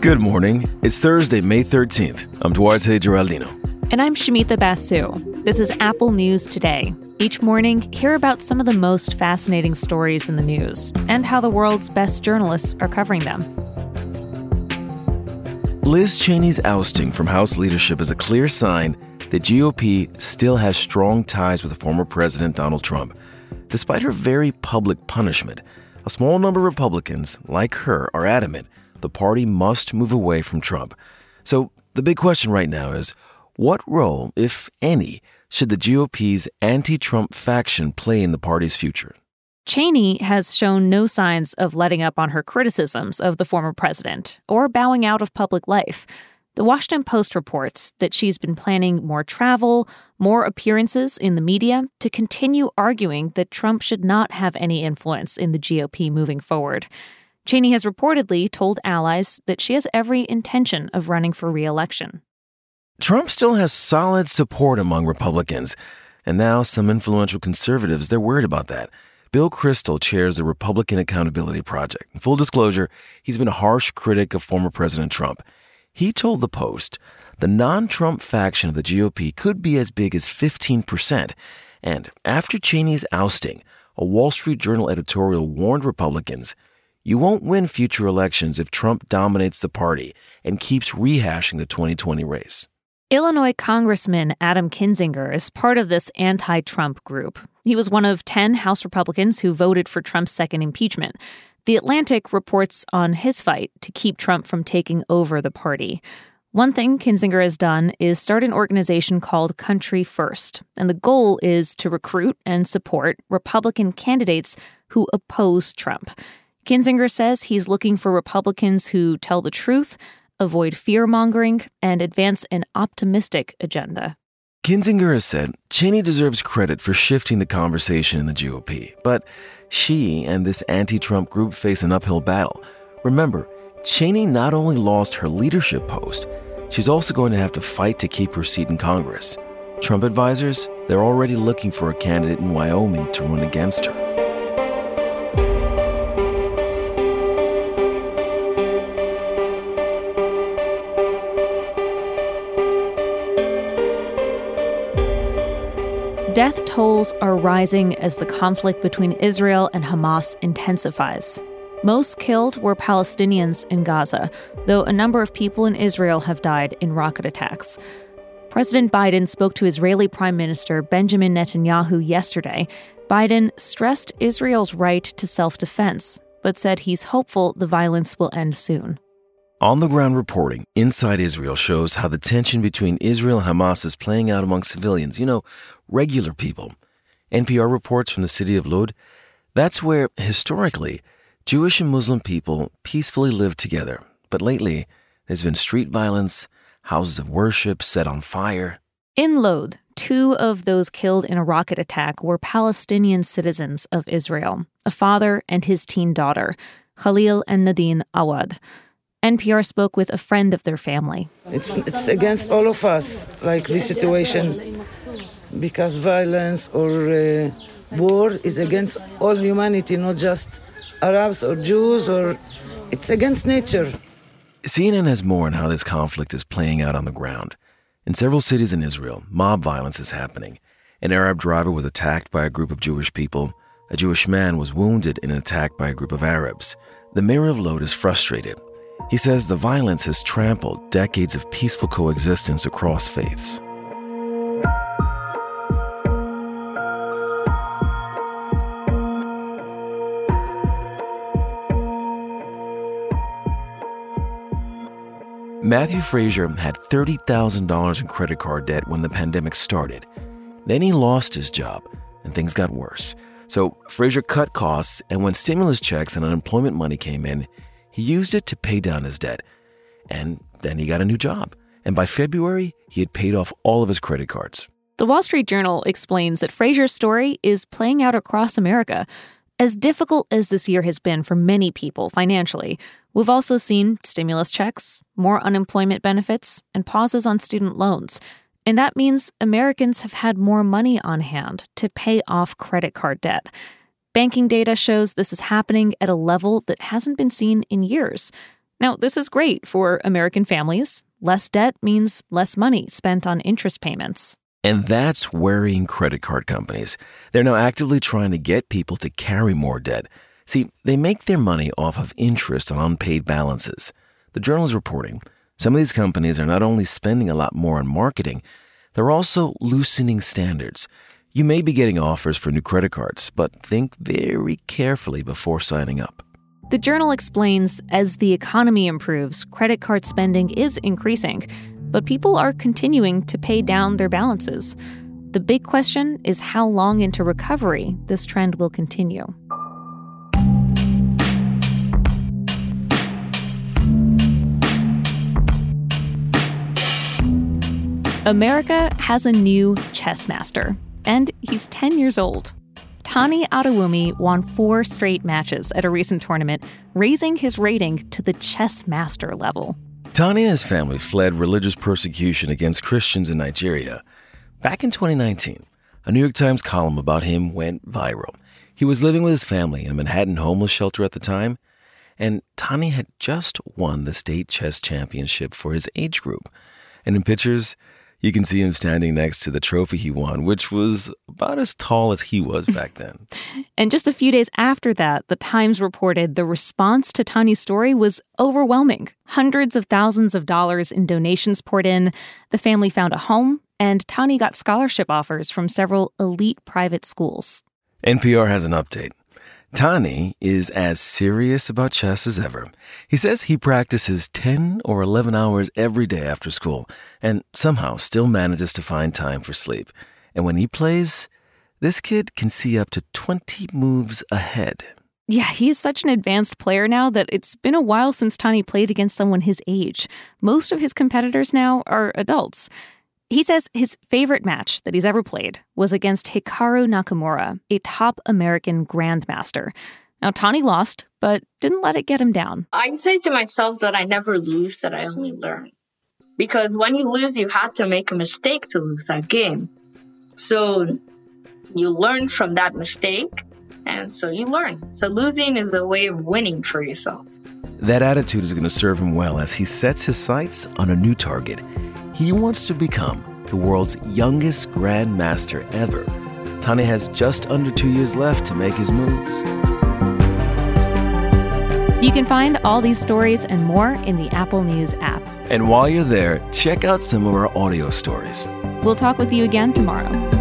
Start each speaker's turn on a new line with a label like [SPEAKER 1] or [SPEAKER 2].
[SPEAKER 1] Good morning. It's Thursday, May 13th. I'm Duarte Geraldino.
[SPEAKER 2] And I'm Shamita Basu. This is Apple News Today. Each morning, hear about some of the most fascinating stories in the news and how the world's best journalists are covering them.
[SPEAKER 1] Liz Cheney's ousting from House leadership is a clear sign that GOP still has strong ties with former President Donald Trump. Despite her very public punishment, a small number of Republicans, like her, are adamant the party must move away from Trump. So the big question right now is what role, if any, should the GOP's anti Trump faction play in the party's future?
[SPEAKER 2] Cheney has shown no signs of letting up on her criticisms of the former president or bowing out of public life. The Washington Post reports that she's been planning more travel, more appearances in the media to continue arguing that Trump should not have any influence in the GOP moving forward. Cheney has reportedly told allies that she has every intention of running for re election.
[SPEAKER 1] Trump still has solid support among Republicans, and now some influential conservatives, they're worried about that. Bill Kristol chairs the Republican Accountability Project. Full disclosure, he's been a harsh critic of former President Trump. He told The Post the non Trump faction of the GOP could be as big as 15%. And after Cheney's ousting, a Wall Street Journal editorial warned Republicans you won't win future elections if Trump dominates the party and keeps rehashing the 2020 race.
[SPEAKER 2] Illinois Congressman Adam Kinzinger is part of this anti Trump group. He was one of 10 House Republicans who voted for Trump's second impeachment. The Atlantic reports on his fight to keep Trump from taking over the party. One thing Kinzinger has done is start an organization called Country First, and the goal is to recruit and support Republican candidates who oppose Trump. Kinzinger says he's looking for Republicans who tell the truth, avoid fear mongering, and advance an optimistic agenda.
[SPEAKER 1] Kinzinger has said Cheney deserves credit for shifting the conversation in the GOP, but she and this anti Trump group face an uphill battle. Remember, Cheney not only lost her leadership post, she's also going to have to fight to keep her seat in Congress. Trump advisors, they're already looking for a candidate in Wyoming to run against her.
[SPEAKER 2] Death tolls are rising as the conflict between Israel and Hamas intensifies. Most killed were Palestinians in Gaza, though a number of people in Israel have died in rocket attacks. President Biden spoke to Israeli Prime Minister Benjamin Netanyahu yesterday. Biden stressed Israel's right to self defense, but said he's hopeful the violence will end soon.
[SPEAKER 1] On the ground reporting inside Israel shows how the tension between Israel and Hamas is playing out among civilians, you know, regular people. NPR reports from the city of Lod that's where, historically, Jewish and Muslim people peacefully lived together. But lately, there's been street violence, houses of worship set on fire.
[SPEAKER 2] In Lod, two of those killed in a rocket attack were Palestinian citizens of Israel, a father and his teen daughter, Khalil and Nadine Awad. NPR spoke with a friend of their family.
[SPEAKER 3] It's, it's against all of us, like this situation, because violence or uh, war is against all humanity, not just Arabs or Jews, or it's against nature.
[SPEAKER 1] CNN has more on how this conflict is playing out on the ground. In several cities in Israel, mob violence is happening. An Arab driver was attacked by a group of Jewish people. A Jewish man was wounded in an attack by a group of Arabs. The mayor of Lod is frustrated he says the violence has trampled decades of peaceful coexistence across faiths. Matthew Frazier had $30,000 in credit card debt when the pandemic started. Then he lost his job and things got worse. So Frazier cut costs, and when stimulus checks and unemployment money came in, he used it to pay down his debt. And then he got a new job. And by February, he had paid off all of his credit cards.
[SPEAKER 2] The Wall Street Journal explains that Frazier's story is playing out across America. As difficult as this year has been for many people financially, we've also seen stimulus checks, more unemployment benefits, and pauses on student loans. And that means Americans have had more money on hand to pay off credit card debt. Banking data shows this is happening at a level that hasn't been seen in years. Now, this is great for American families. Less debt means less money spent on interest payments.
[SPEAKER 1] And that's worrying credit card companies. They're now actively trying to get people to carry more debt. See, they make their money off of interest on unpaid balances. The journal is reporting some of these companies are not only spending a lot more on marketing, they're also loosening standards. You may be getting offers for new credit cards, but think very carefully before signing up.
[SPEAKER 2] The journal explains as the economy improves, credit card spending is increasing, but people are continuing to pay down their balances. The big question is how long into recovery this trend will continue. America has a new chess master, and he's 10 years old. Tani Adewumi won four straight matches at a recent tournament, raising his rating to the chess master level.
[SPEAKER 1] Tani and his family fled religious persecution against Christians in Nigeria. Back in 2019, a New York Times column about him went viral. He was living with his family in a Manhattan homeless shelter at the time, and Tani had just won the state chess championship for his age group. And in pictures, you can see him standing next to the trophy he won, which was about as tall as he was back then.
[SPEAKER 2] and just a few days after that, the Times reported the response to Tani's story was overwhelming. Hundreds of thousands of dollars in donations poured in. The family found a home, and Tani got scholarship offers from several elite private schools.
[SPEAKER 1] NPR has an update. Tani is as serious about chess as ever. He says he practices 10 or 11 hours every day after school and somehow still manages to find time for sleep. And when he plays, this kid can see up to 20 moves ahead.
[SPEAKER 2] Yeah, he is such an advanced player now that it's been a while since Tani played against someone his age. Most of his competitors now are adults. He says his favorite match that he's ever played was against Hikaru Nakamura, a top American grandmaster. Now, Tani lost, but didn't let it get him down.
[SPEAKER 4] I say to myself that I never lose, that I only learn. Because when you lose, you had to make a mistake to lose that game. So you learn from that mistake, and so you learn. So losing is a way of winning for yourself.
[SPEAKER 1] That attitude is going to serve him well as he sets his sights on a new target he wants to become the world's youngest grandmaster ever. Tani has just under two years left to make his moves.
[SPEAKER 2] You can find all these stories and more in the Apple News app.
[SPEAKER 1] And while you're there, check out some of our audio stories.
[SPEAKER 2] We'll talk with you again tomorrow.